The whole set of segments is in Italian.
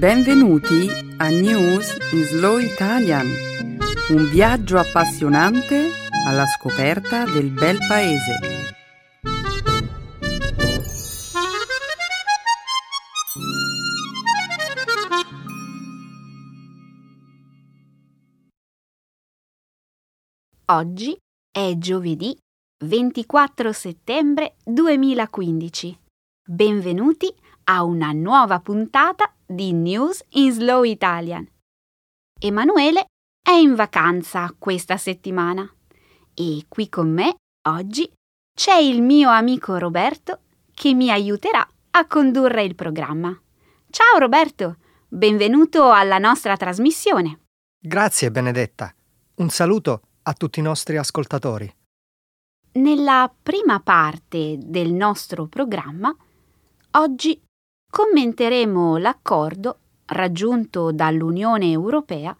Benvenuti a News in Slow Italian, un viaggio appassionante alla scoperta del bel paese. Oggi è giovedì 24 settembre 2015. Benvenuti a una nuova puntata di News in Slow Italian. Emanuele è in vacanza questa settimana e qui con me oggi c'è il mio amico Roberto che mi aiuterà a condurre il programma. Ciao Roberto, benvenuto alla nostra trasmissione. Grazie Benedetta. Un saluto a tutti i nostri ascoltatori. Nella prima parte del nostro programma, oggi commenteremo l'accordo raggiunto dall'Unione Europea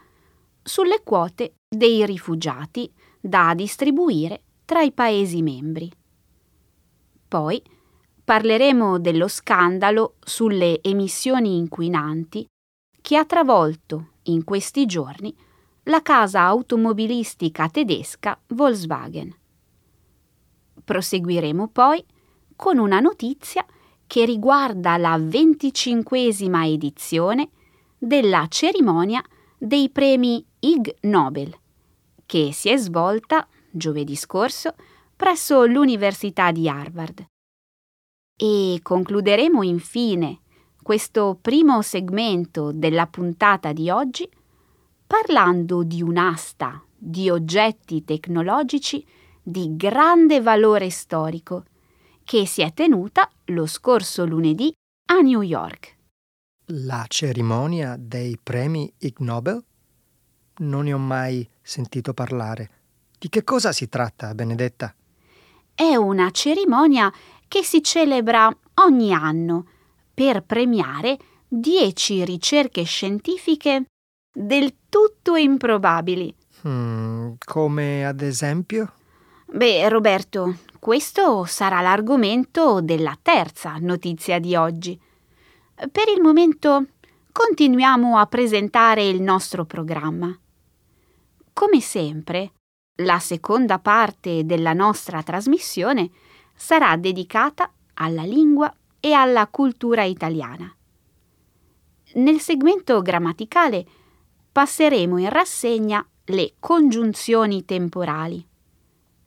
sulle quote dei rifugiati da distribuire tra i Paesi membri. Poi parleremo dello scandalo sulle emissioni inquinanti che ha travolto in questi giorni la casa automobilistica tedesca Volkswagen. Proseguiremo poi con una notizia che riguarda la venticinquesima edizione della cerimonia dei premi Ig Nobel, che si è svolta giovedì scorso presso l'Università di Harvard. E concluderemo infine questo primo segmento della puntata di oggi parlando di un'asta di oggetti tecnologici di grande valore storico che si è tenuta lo scorso lunedì a New York. La cerimonia dei premi Ig Nobel? Non ne ho mai sentito parlare. Di che cosa si tratta, Benedetta? È una cerimonia che si celebra ogni anno per premiare dieci ricerche scientifiche del tutto improbabili. Hmm, come ad esempio? Beh, Roberto, questo sarà l'argomento della terza notizia di oggi. Per il momento continuiamo a presentare il nostro programma. Come sempre, la seconda parte della nostra trasmissione sarà dedicata alla lingua e alla cultura italiana. Nel segmento grammaticale passeremo in rassegna le congiunzioni temporali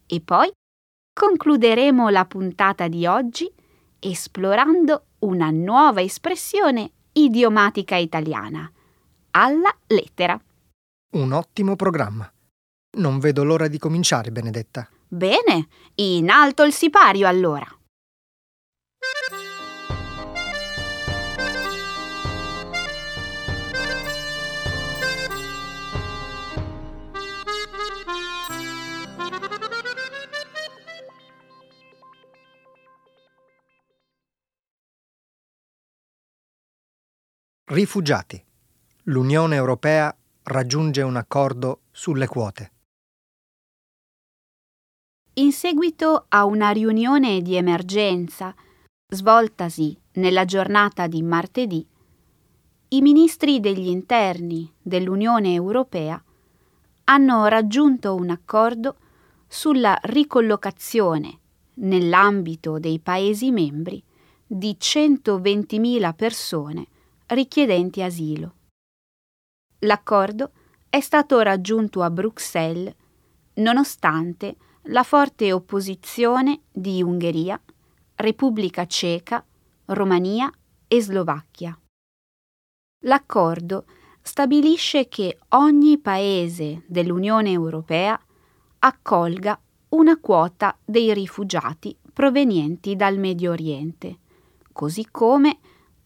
e poi concluderemo la puntata di oggi esplorando una nuova espressione idiomatica italiana, alla lettera. Un ottimo programma. Non vedo l'ora di cominciare, Benedetta. Bene, in alto il sipario allora. Rifugiati. L'Unione Europea raggiunge un accordo sulle quote. In seguito a una riunione di emergenza svoltasi nella giornata di martedì, i ministri degli interni dell'Unione Europea hanno raggiunto un accordo sulla ricollocazione nell'ambito dei Paesi membri di 120.000 persone richiedenti asilo. L'accordo è stato raggiunto a Bruxelles nonostante la forte opposizione di Ungheria, Repubblica Ceca, Romania e Slovacchia. L'accordo stabilisce che ogni paese dell'Unione Europea accolga una quota dei rifugiati provenienti dal Medio Oriente, così come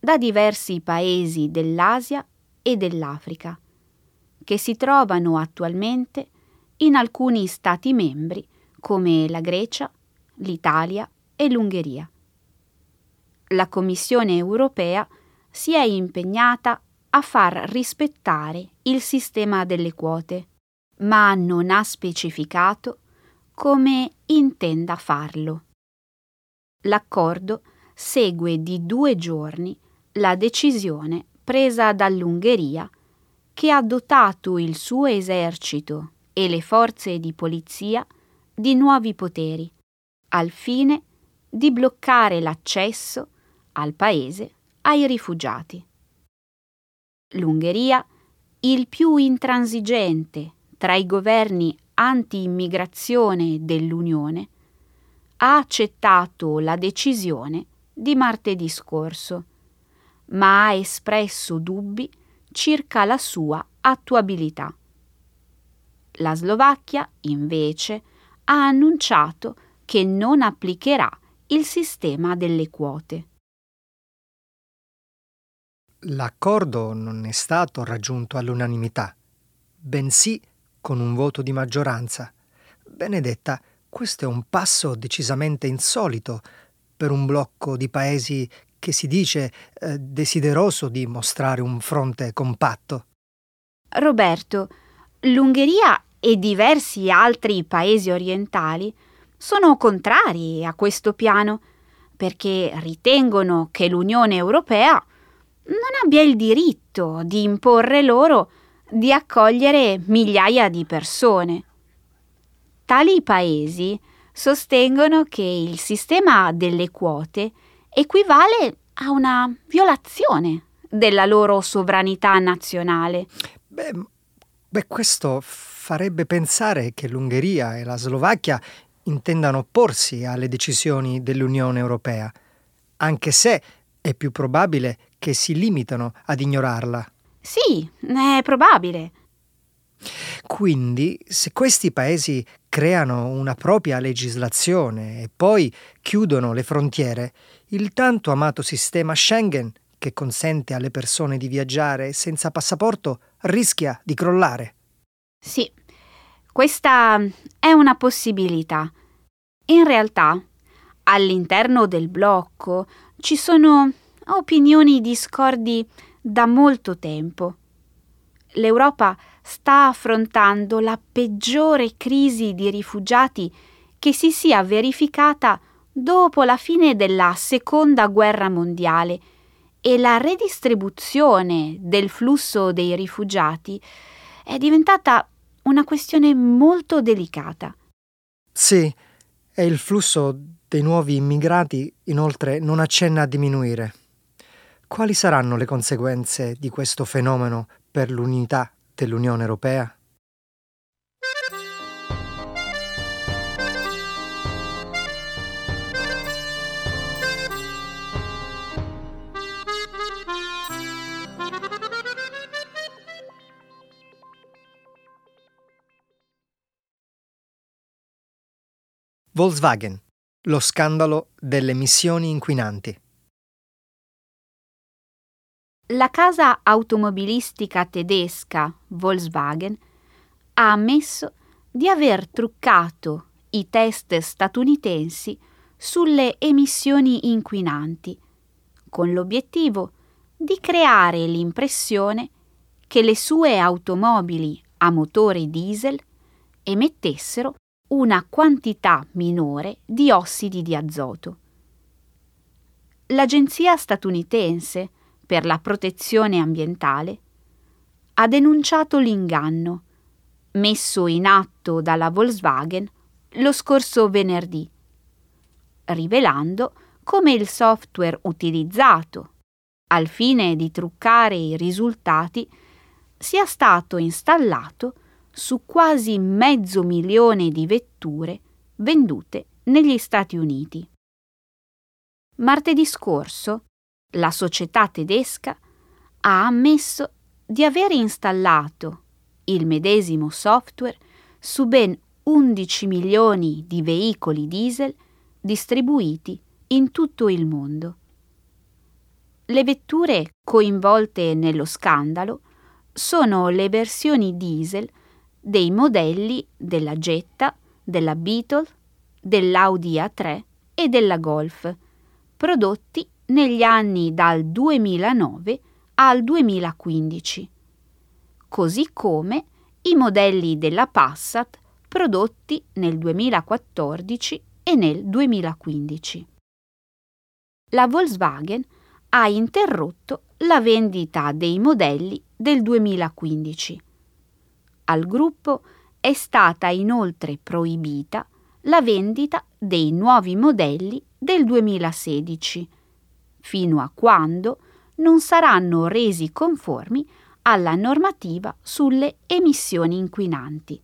da diversi paesi dell'Asia e dell'Africa, che si trovano attualmente in alcuni Stati membri come la Grecia, l'Italia e l'Ungheria. La Commissione europea si è impegnata a far rispettare il sistema delle quote, ma non ha specificato come intenda farlo. L'accordo segue di due giorni la decisione presa dall'Ungheria, che ha dotato il suo esercito e le forze di polizia di nuovi poteri, al fine di bloccare l'accesso al paese ai rifugiati. L'Ungheria, il più intransigente tra i governi anti-immigrazione dell'Unione, ha accettato la decisione di martedì scorso, ma ha espresso dubbi circa la sua attuabilità. La Slovacchia, invece, ha annunciato che non applicherà il sistema delle quote. L'accordo non è stato raggiunto all'unanimità, bensì con un voto di maggioranza. Benedetta, questo è un passo decisamente insolito per un blocco di paesi che si dice eh, desideroso di mostrare un fronte compatto. Roberto, l'Ungheria e diversi altri paesi orientali sono contrari a questo piano perché ritengono che l'Unione Europea non abbia il diritto di imporre loro di accogliere migliaia di persone. Tali paesi sostengono che il sistema delle quote equivale a una violazione della loro sovranità nazionale. Beh, beh, questo farebbe pensare che l'Ungheria e la Slovacchia intendano opporsi alle decisioni dell'Unione Europea, anche se è più probabile che si limitano ad ignorarla. Sì, è probabile. Quindi, se questi paesi creano una propria legislazione e poi chiudono le frontiere, il tanto amato sistema Schengen, che consente alle persone di viaggiare senza passaporto, rischia di crollare. Sì, questa è una possibilità. In realtà, all'interno del blocco ci sono opinioni discordi da molto tempo. L'Europa sta affrontando la peggiore crisi di rifugiati che si sia verificata dopo la fine della Seconda Guerra Mondiale e la redistribuzione del flusso dei rifugiati è diventata una questione molto delicata. Sì, e il flusso dei nuovi immigrati inoltre non accenna a diminuire. Quali saranno le conseguenze di questo fenomeno per l'unità dell'Unione Europea? Volkswagen, lo scandalo delle emissioni inquinanti. La casa automobilistica tedesca Volkswagen ha ammesso di aver truccato i test statunitensi sulle emissioni inquinanti, con l'obiettivo di creare l'impressione che le sue automobili a motore diesel emettessero una quantità minore di ossidi di azoto. L'agenzia statunitense per la protezione ambientale, ha denunciato l'inganno messo in atto dalla Volkswagen lo scorso venerdì, rivelando come il software utilizzato al fine di truccare i risultati sia stato installato su quasi mezzo milione di vetture vendute negli Stati Uniti. Martedì scorso la società tedesca ha ammesso di aver installato il medesimo software su ben 11 milioni di veicoli diesel distribuiti in tutto il mondo. Le vetture coinvolte nello scandalo sono le versioni diesel dei modelli della Jetta, della Beetle, dell'Audi A3 e della Golf, prodotti negli anni dal 2009 al 2015, così come i modelli della Passat prodotti nel 2014 e nel 2015. La Volkswagen ha interrotto la vendita dei modelli del 2015. Al gruppo è stata inoltre proibita la vendita dei nuovi modelli del 2016, fino a quando non saranno resi conformi alla normativa sulle emissioni inquinanti.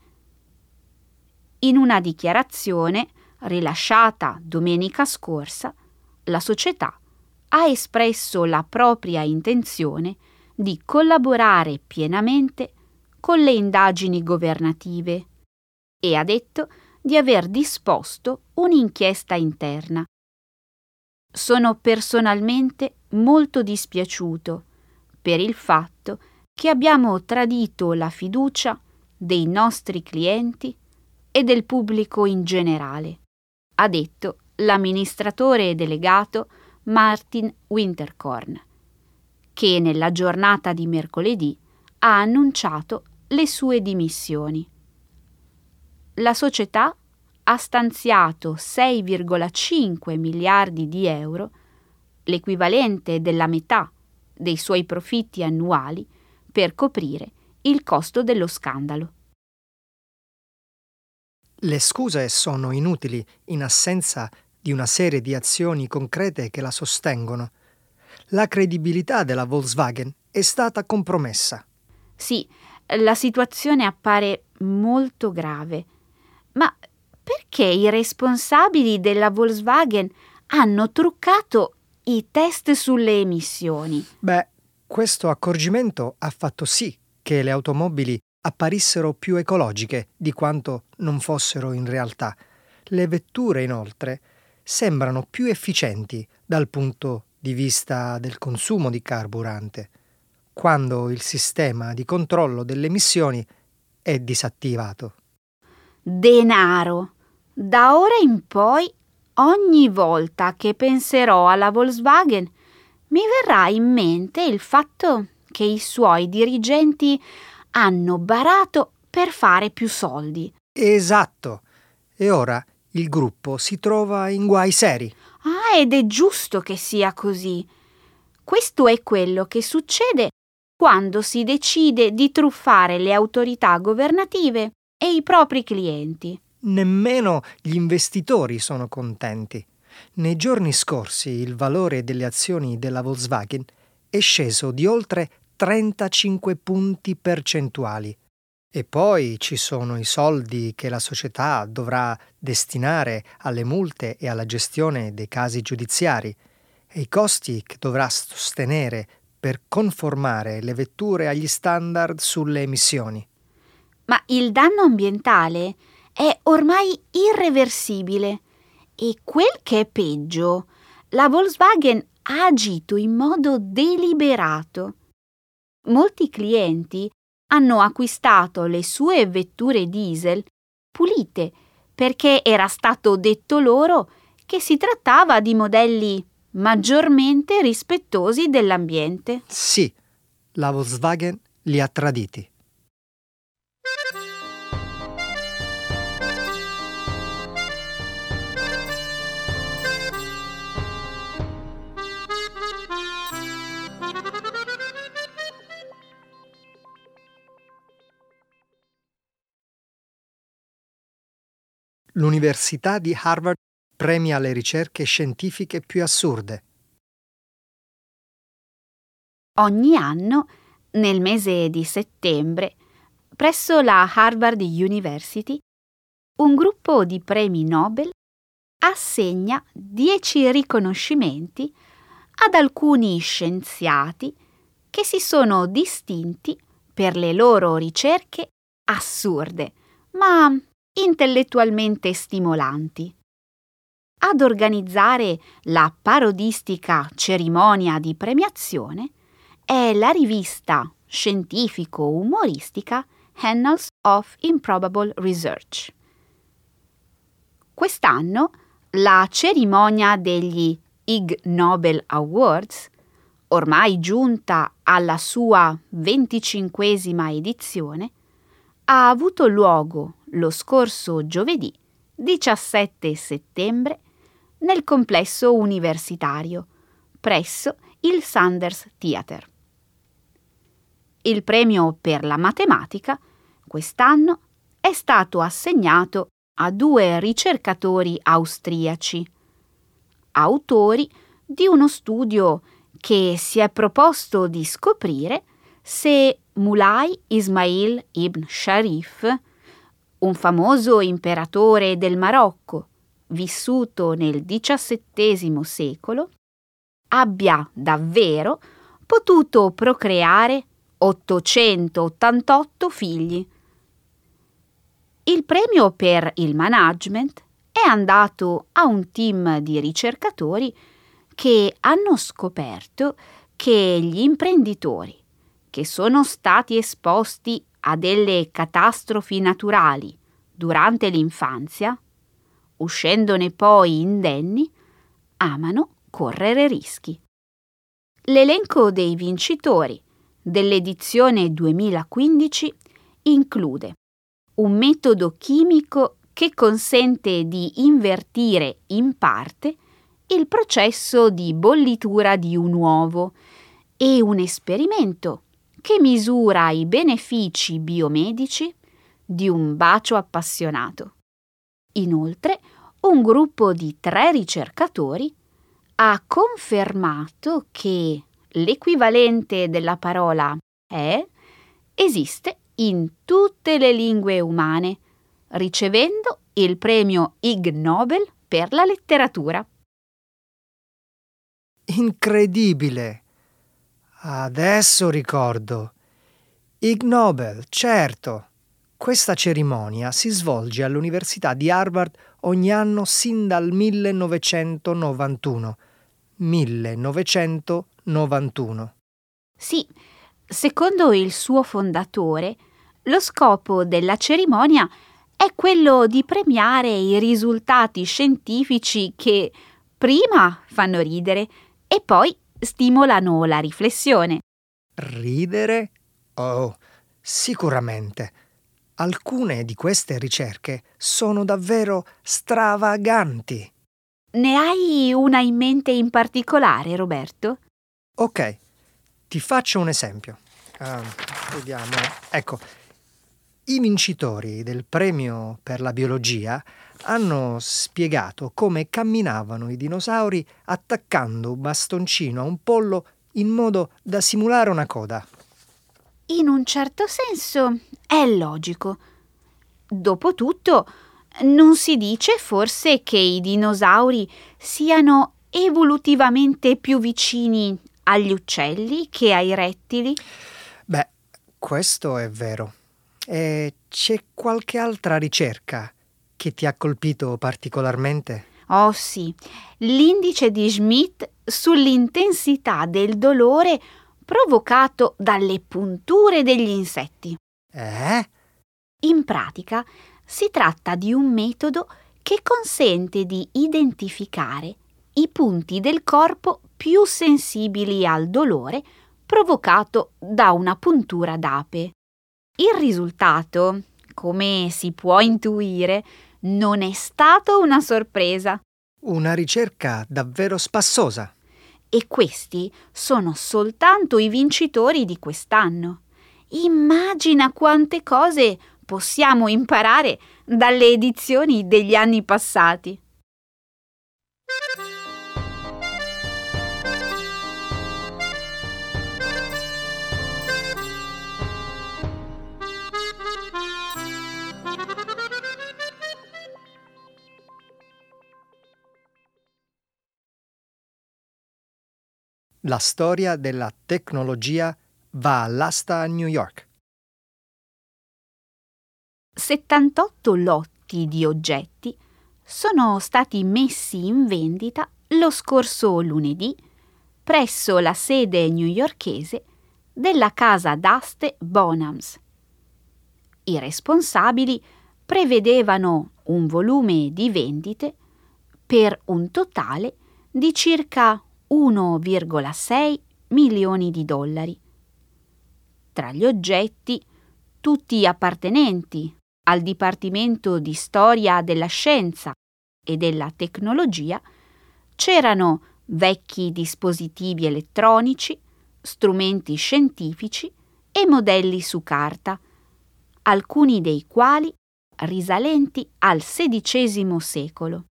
In una dichiarazione rilasciata domenica scorsa, la società ha espresso la propria intenzione di collaborare pienamente con le indagini governative e ha detto di aver disposto un'inchiesta interna. Sono personalmente molto dispiaciuto per il fatto che abbiamo tradito la fiducia dei nostri clienti e del pubblico in generale, ha detto l'amministratore delegato Martin Winterkorn, che nella giornata di mercoledì ha annunciato le sue dimissioni. La società ha stanziato 6,5 miliardi di euro, l'equivalente della metà dei suoi profitti annuali, per coprire il costo dello scandalo. Le scuse sono inutili in assenza di una serie di azioni concrete che la sostengono. La credibilità della Volkswagen è stata compromessa. Sì, la situazione appare molto grave. Ma perché i responsabili della Volkswagen hanno truccato i test sulle emissioni? Beh, questo accorgimento ha fatto sì che le automobili apparissero più ecologiche di quanto non fossero in realtà. Le vetture, inoltre, sembrano più efficienti dal punto di vista del consumo di carburante, quando il sistema di controllo delle emissioni è disattivato. Denaro. Da ora in poi, ogni volta che penserò alla Volkswagen, mi verrà in mente il fatto che i suoi dirigenti hanno barato per fare più soldi. Esatto. E ora il gruppo si trova in guai seri. Ah, ed è giusto che sia così. Questo è quello che succede quando si decide di truffare le autorità governative e i propri clienti. Nemmeno gli investitori sono contenti. Nei giorni scorsi il valore delle azioni della Volkswagen è sceso di oltre 35 punti percentuali e poi ci sono i soldi che la società dovrà destinare alle multe e alla gestione dei casi giudiziari e i costi che dovrà sostenere per conformare le vetture agli standard sulle emissioni. Ma il danno ambientale è ormai irreversibile e quel che è peggio, la Volkswagen ha agito in modo deliberato. Molti clienti hanno acquistato le sue vetture diesel pulite perché era stato detto loro che si trattava di modelli maggiormente rispettosi dell'ambiente. Sì, la Volkswagen li ha traditi. L'Università di Harvard premia le ricerche scientifiche più assurde. Ogni anno, nel mese di settembre, presso la Harvard University, un gruppo di premi Nobel assegna dieci riconoscimenti ad alcuni scienziati che si sono distinti per le loro ricerche assurde, ma intellettualmente stimolanti. Ad organizzare la parodistica cerimonia di premiazione è la rivista scientifico-umoristica Annals of Improbable Research. Quest'anno la cerimonia degli Ig Nobel Awards, ormai giunta alla sua venticinquesima edizione, ha avuto luogo lo scorso giovedì 17 settembre nel complesso universitario, presso il Sanders Theater. Il premio per la matematica quest'anno è stato assegnato a due ricercatori austriaci, autori di uno studio che si è proposto di scoprire se Mulay Ismail ibn Sharif, un famoso imperatore del Marocco, vissuto nel XVII secolo, abbia davvero potuto procreare 888 figli. Il premio per il management è andato a un team di ricercatori che hanno scoperto che gli imprenditori che sono stati esposti a delle catastrofi naturali durante l'infanzia, uscendone poi indenni, amano correre rischi. L'elenco dei vincitori dell'edizione 2015 include un metodo chimico che consente di invertire in parte il processo di bollitura di un uovo e un esperimento che misura i benefici biomedici di un bacio appassionato. Inoltre, un gruppo di tre ricercatori ha confermato che l'equivalente della parola è esiste in tutte le lingue umane, ricevendo il premio Ig Nobel per la letteratura. Incredibile! Adesso ricordo. Ig Nobel, certo. Questa cerimonia si svolge all'Università di Harvard ogni anno sin dal 1991. 1991. Sì, secondo il suo fondatore, lo scopo della cerimonia è quello di premiare i risultati scientifici che prima fanno ridere e poi stimolano la riflessione. Ridere? Oh, sicuramente. Alcune di queste ricerche sono davvero stravaganti. Ne hai una in mente in particolare, Roberto? Ok, ti faccio un esempio. Uh, vediamo. Ecco, i vincitori del premio per la biologia hanno spiegato come camminavano i dinosauri attaccando un bastoncino a un pollo in modo da simulare una coda. In un certo senso è logico. Dopotutto, non si dice forse che i dinosauri siano evolutivamente più vicini agli uccelli che ai rettili? Beh, questo è vero. E c'è qualche altra ricerca che ti ha colpito particolarmente? Oh sì, l'indice di Schmidt sull'intensità del dolore provocato dalle punture degli insetti. Eh? In pratica si tratta di un metodo che consente di identificare i punti del corpo più sensibili al dolore provocato da una puntura d'ape. Il risultato, come si può intuire, non è stato una sorpresa. Una ricerca davvero spassosa. E questi sono soltanto i vincitori di quest'anno. Immagina quante cose possiamo imparare dalle edizioni degli anni passati. La storia della tecnologia va all'asta a New York. 78 lotti di oggetti sono stati messi in vendita lo scorso lunedì presso la sede newyorkese della casa d'aste Bonhams. I responsabili prevedevano un volume di vendite per un totale di circa 1,6 milioni di dollari. Tra gli oggetti, tutti appartenenti al Dipartimento di Storia della Scienza e della Tecnologia, c'erano vecchi dispositivi elettronici, strumenti scientifici e modelli su carta, alcuni dei quali risalenti al XVI secolo.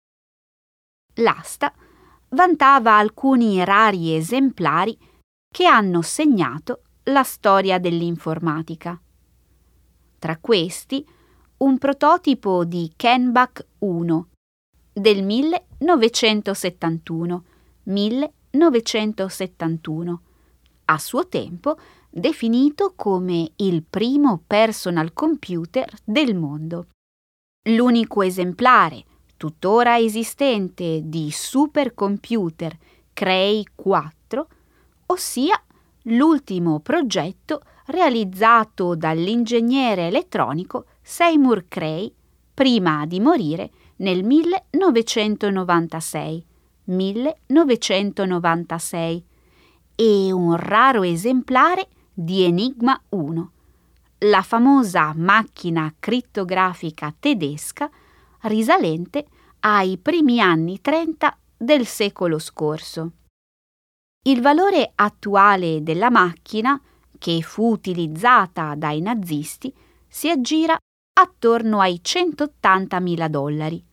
L'asta vantava alcuni rari esemplari che hanno segnato la storia dell'informatica. Tra questi un prototipo di Kenbach 1 del 1971, 1971, a suo tempo definito come il primo personal computer del mondo. L'unico esemplare tuttora esistente di supercomputer Cray 4, ossia l'ultimo progetto realizzato dall'ingegnere elettronico Seymour Cray prima di morire nel 1996. 1996 e un raro esemplare di Enigma 1, la famosa macchina crittografica tedesca risalente ai primi anni 30 del secolo scorso. Il valore attuale della macchina, che fu utilizzata dai nazisti, si aggira attorno ai 180.000 dollari.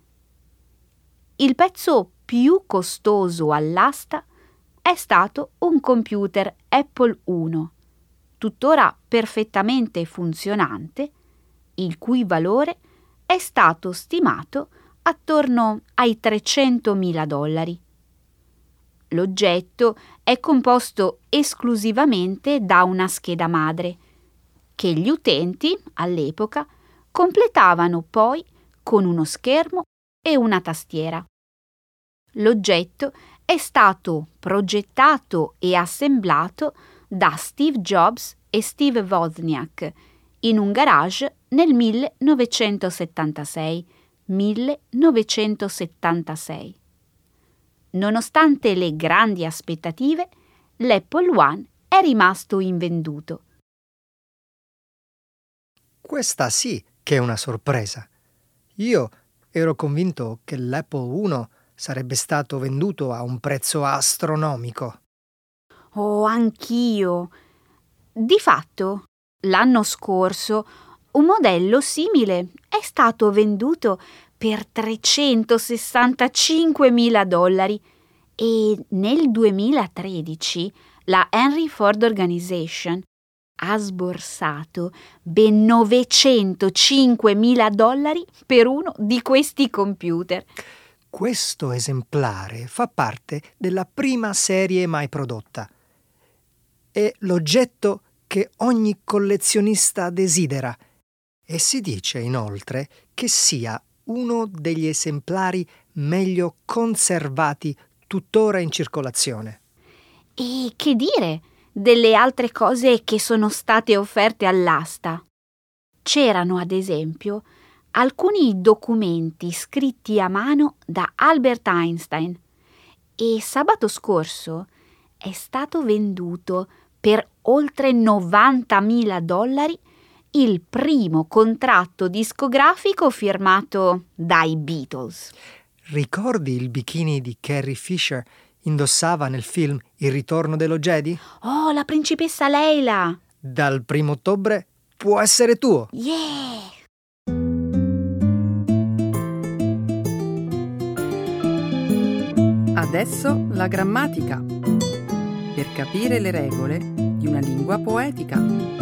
Il pezzo più costoso all'asta è stato un computer Apple I, tuttora perfettamente funzionante, il cui valore è stato stimato attorno ai 300.000 dollari. L'oggetto è composto esclusivamente da una scheda madre, che gli utenti, all'epoca, completavano poi con uno schermo e una tastiera. L'oggetto è stato progettato e assemblato da Steve Jobs e Steve Wozniak in un garage nel 1976. 1976. Nonostante le grandi aspettative, l'Apple One è rimasto invenduto. Questa sì che è una sorpresa. Io ero convinto che l'Apple 1 sarebbe stato venduto a un prezzo astronomico. Oh, anch'io. Di fatto, l'anno scorso un modello simile è stato venduto per 365.000 dollari e nel 2013 la Henry Ford Organization ha sborsato ben 905.000 dollari per uno di questi computer. Questo esemplare fa parte della prima serie mai prodotta. È l'oggetto che ogni collezionista desidera e si dice inoltre che sia uno degli esemplari meglio conservati tuttora in circolazione. E che dire delle altre cose che sono state offerte all'asta? C'erano, ad esempio, alcuni documenti scritti a mano da Albert Einstein e sabato scorso è stato venduto per oltre 90.000 dollari il primo contratto discografico firmato dai Beatles. Ricordi il bikini di Carrie Fisher indossava nel film Il ritorno dello Jedi? Oh, la principessa Leila! Dal primo ottobre può essere tuo! Yeah! Adesso la grammatica. Per capire le regole di una lingua poetica.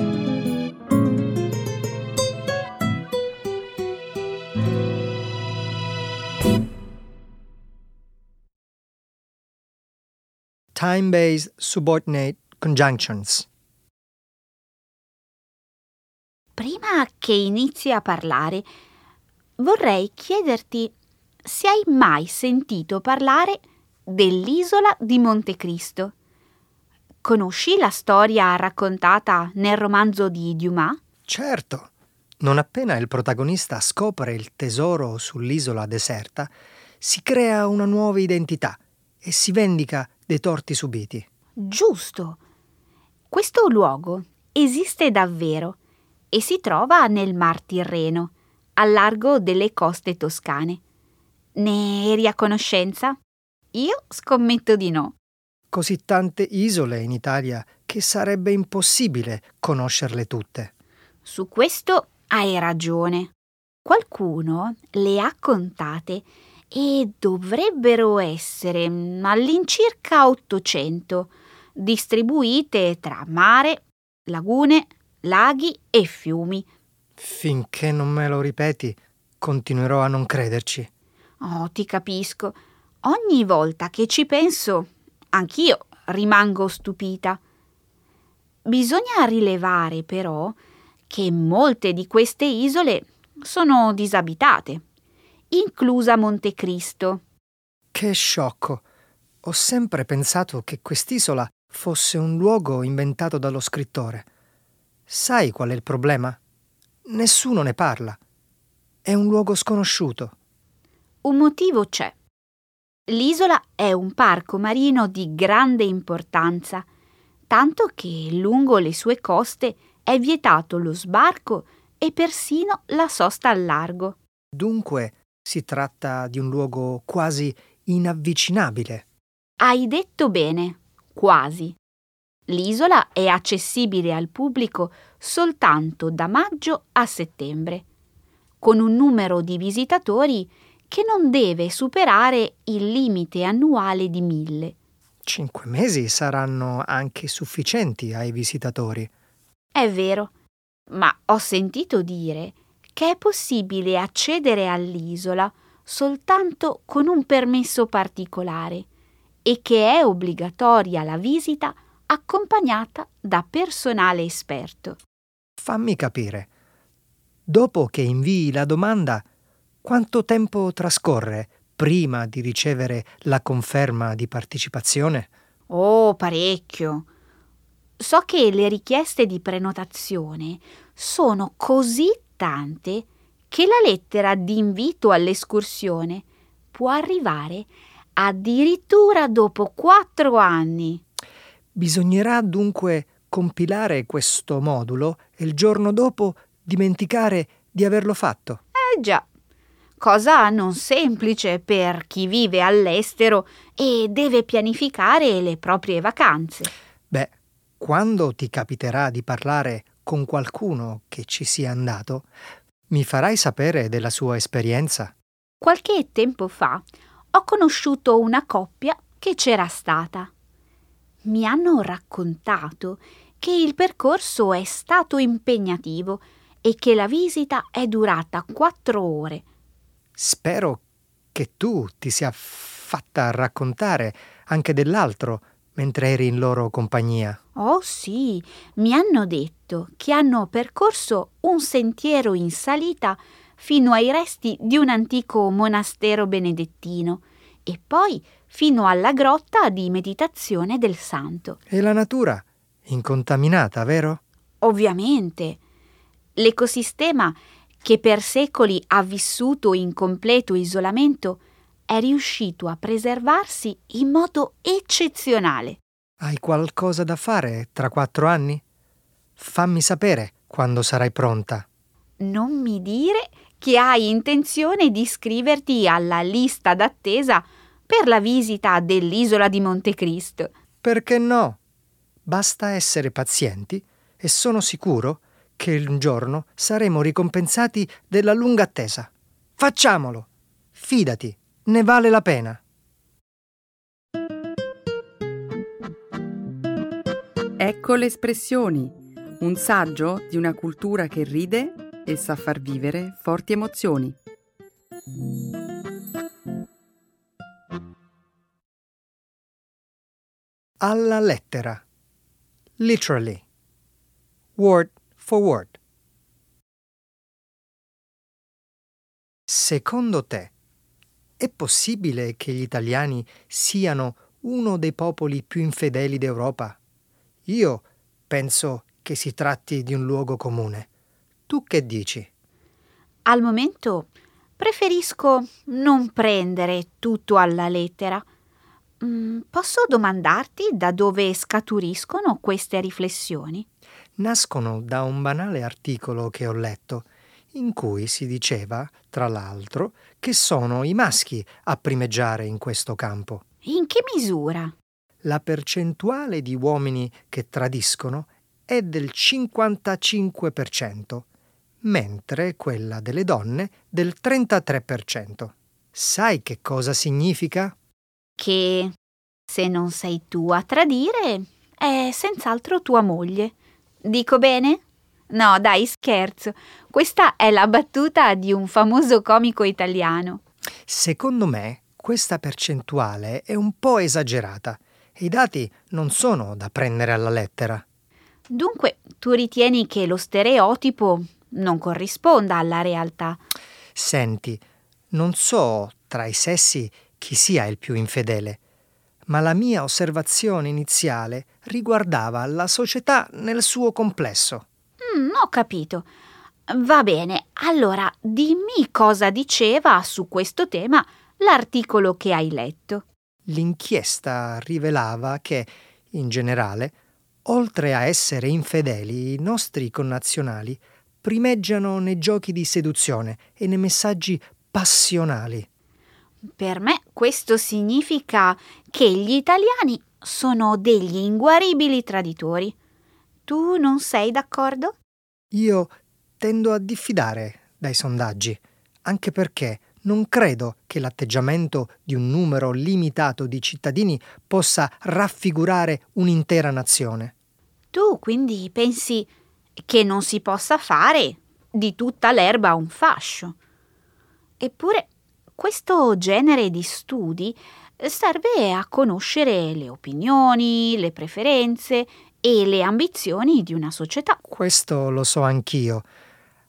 time-based subordinate conjunctions. Prima che inizi a parlare, vorrei chiederti se hai mai sentito parlare dell'isola di Montecristo. Conosci la storia raccontata nel romanzo di Dumas? Certo. Non appena il protagonista scopre il tesoro sull'isola deserta, si crea una nuova identità e si vendica dei torti subiti. Giusto. Questo luogo esiste davvero e si trova nel Mar Tirreno, al largo delle coste toscane. Ne eri a conoscenza? Io scommetto di no. Così tante isole in Italia che sarebbe impossibile conoscerle tutte. Su questo hai ragione. Qualcuno le ha contate e dovrebbero essere all'incirca 800, distribuite tra mare, lagune, laghi e fiumi. Finché non me lo ripeti, continuerò a non crederci. Oh, ti capisco. Ogni volta che ci penso, anch'io rimango stupita. Bisogna rilevare però che molte di queste isole sono disabitate, inclusa Montecristo. Che sciocco! Ho sempre pensato che quest'isola fosse un luogo inventato dallo scrittore. Sai qual è il problema? Nessuno ne parla. È un luogo sconosciuto. Un motivo c'è. L'isola è un parco marino di grande importanza, tanto che lungo le sue coste è vietato lo sbarco e persino la sosta al largo. Dunque si tratta di un luogo quasi inavvicinabile. Hai detto bene, quasi. L'isola è accessibile al pubblico soltanto da maggio a settembre, con un numero di visitatori che non deve superare il limite annuale di mille. Cinque mesi saranno anche sufficienti ai visitatori. È vero, ma ho sentito dire che è possibile accedere all'isola soltanto con un permesso particolare e che è obbligatoria la visita accompagnata da personale esperto. Fammi capire. Dopo che invii la domanda, quanto tempo trascorre prima di ricevere la conferma di partecipazione? Oh, parecchio. So che le richieste di prenotazione sono così tante che la lettera di invito all'escursione può arrivare addirittura dopo quattro anni. Bisognerà dunque compilare questo modulo e il giorno dopo dimenticare di averlo fatto. Eh già cosa non semplice per chi vive all'estero e deve pianificare le proprie vacanze. Beh, quando ti capiterà di parlare con qualcuno che ci sia andato, mi farai sapere della sua esperienza. Qualche tempo fa ho conosciuto una coppia che c'era stata. Mi hanno raccontato che il percorso è stato impegnativo e che la visita è durata quattro ore Spero che tu ti sia fatta raccontare anche dell'altro mentre eri in loro compagnia. Oh sì, mi hanno detto che hanno percorso un sentiero in salita fino ai resti di un antico monastero benedettino e poi fino alla grotta di meditazione del santo. E la natura? Incontaminata, vero? Ovviamente. L'ecosistema che per secoli ha vissuto in completo isolamento, è riuscito a preservarsi in modo eccezionale. Hai qualcosa da fare tra quattro anni? Fammi sapere quando sarai pronta. Non mi dire che hai intenzione di iscriverti alla lista d'attesa per la visita dell'isola di Montecristo. Perché no? Basta essere pazienti e sono sicuro che che un giorno saremo ricompensati della lunga attesa. Facciamolo! Fidati, ne vale la pena. Ecco le espressioni, un saggio di una cultura che ride e sa far vivere forti emozioni. Alla lettera. Literally. Word Forward. Secondo te, è possibile che gli italiani siano uno dei popoli più infedeli d'Europa? Io penso che si tratti di un luogo comune. Tu che dici? Al momento preferisco non prendere tutto alla lettera. Mm, posso domandarti da dove scaturiscono queste riflessioni? Nascono da un banale articolo che ho letto, in cui si diceva, tra l'altro, che sono i maschi a primeggiare in questo campo. In che misura? La percentuale di uomini che tradiscono è del 55%, mentre quella delle donne del 33%. Sai che cosa significa? Che se non sei tu a tradire, è senz'altro tua moglie. Dico bene? No, dai, scherzo. Questa è la battuta di un famoso comico italiano. Secondo me questa percentuale è un po' esagerata e i dati non sono da prendere alla lettera. Dunque, tu ritieni che lo stereotipo non corrisponda alla realtà? Senti, non so tra i sessi chi sia il più infedele, ma la mia osservazione iniziale riguardava la società nel suo complesso. Mm, ho capito. Va bene, allora dimmi cosa diceva su questo tema l'articolo che hai letto. L'inchiesta rivelava che, in generale, oltre a essere infedeli, i nostri connazionali primeggiano nei giochi di seduzione e nei messaggi passionali. Per me questo significa che gli italiani sono degli inguaribili traditori. Tu non sei d'accordo? Io tendo a diffidare dai sondaggi, anche perché non credo che l'atteggiamento di un numero limitato di cittadini possa raffigurare un'intera nazione. Tu quindi pensi che non si possa fare di tutta l'erba un fascio. Eppure questo genere di studi serve a conoscere le opinioni, le preferenze e le ambizioni di una società. Questo lo so anch'io.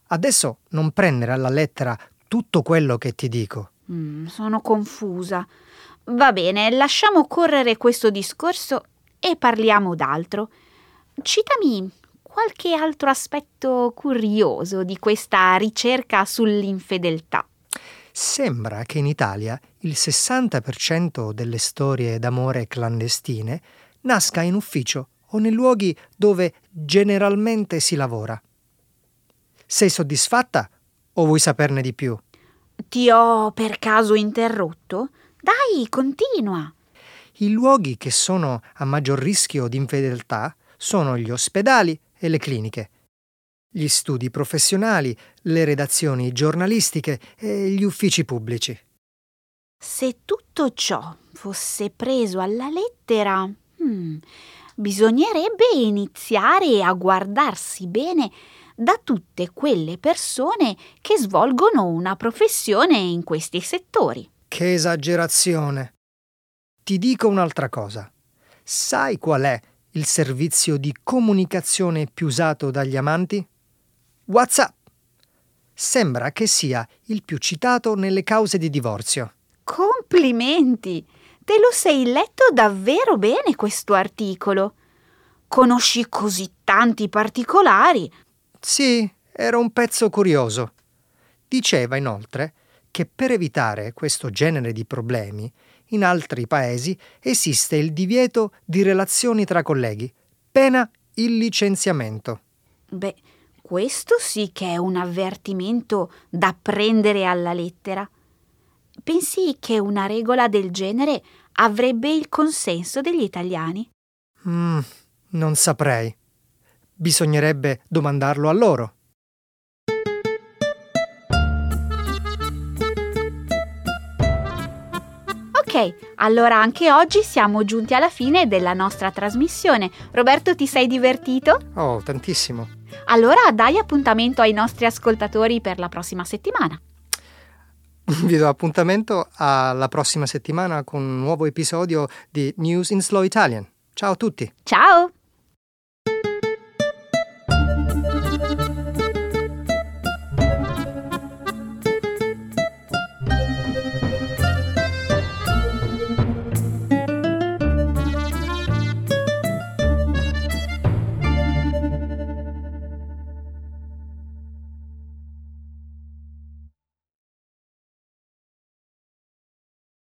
Adesso non prendere alla lettera tutto quello che ti dico. Mm, sono confusa. Va bene, lasciamo correre questo discorso e parliamo d'altro. Citami qualche altro aspetto curioso di questa ricerca sull'infedeltà. Sembra che in Italia il 60% delle storie d'amore clandestine nasca in ufficio o nei luoghi dove generalmente si lavora. Sei soddisfatta o vuoi saperne di più? Ti ho per caso interrotto? Dai, continua. I luoghi che sono a maggior rischio di infedeltà sono gli ospedali e le cliniche, gli studi professionali, le redazioni giornalistiche e gli uffici pubblici. Se tutto ciò fosse preso alla lettera, hmm, bisognerebbe iniziare a guardarsi bene da tutte quelle persone che svolgono una professione in questi settori. Che esagerazione! Ti dico un'altra cosa. Sai qual è il servizio di comunicazione più usato dagli amanti? WhatsApp. Sembra che sia il più citato nelle cause di divorzio. Complimenti! Te lo sei letto davvero bene questo articolo. Conosci così tanti particolari. Sì, era un pezzo curioso. Diceva inoltre che per evitare questo genere di problemi in altri paesi esiste il divieto di relazioni tra colleghi, pena il licenziamento. Beh, questo sì che è un avvertimento da prendere alla lettera. Pensi che una regola del genere avrebbe il consenso degli italiani? Mm, non saprei. Bisognerebbe domandarlo a loro. Ok, allora anche oggi siamo giunti alla fine della nostra trasmissione. Roberto, ti sei divertito? Oh, tantissimo. Allora dai appuntamento ai nostri ascoltatori per la prossima settimana. Vi do appuntamento alla prossima settimana con un nuovo episodio di News in Slow Italian. Ciao a tutti. Ciao!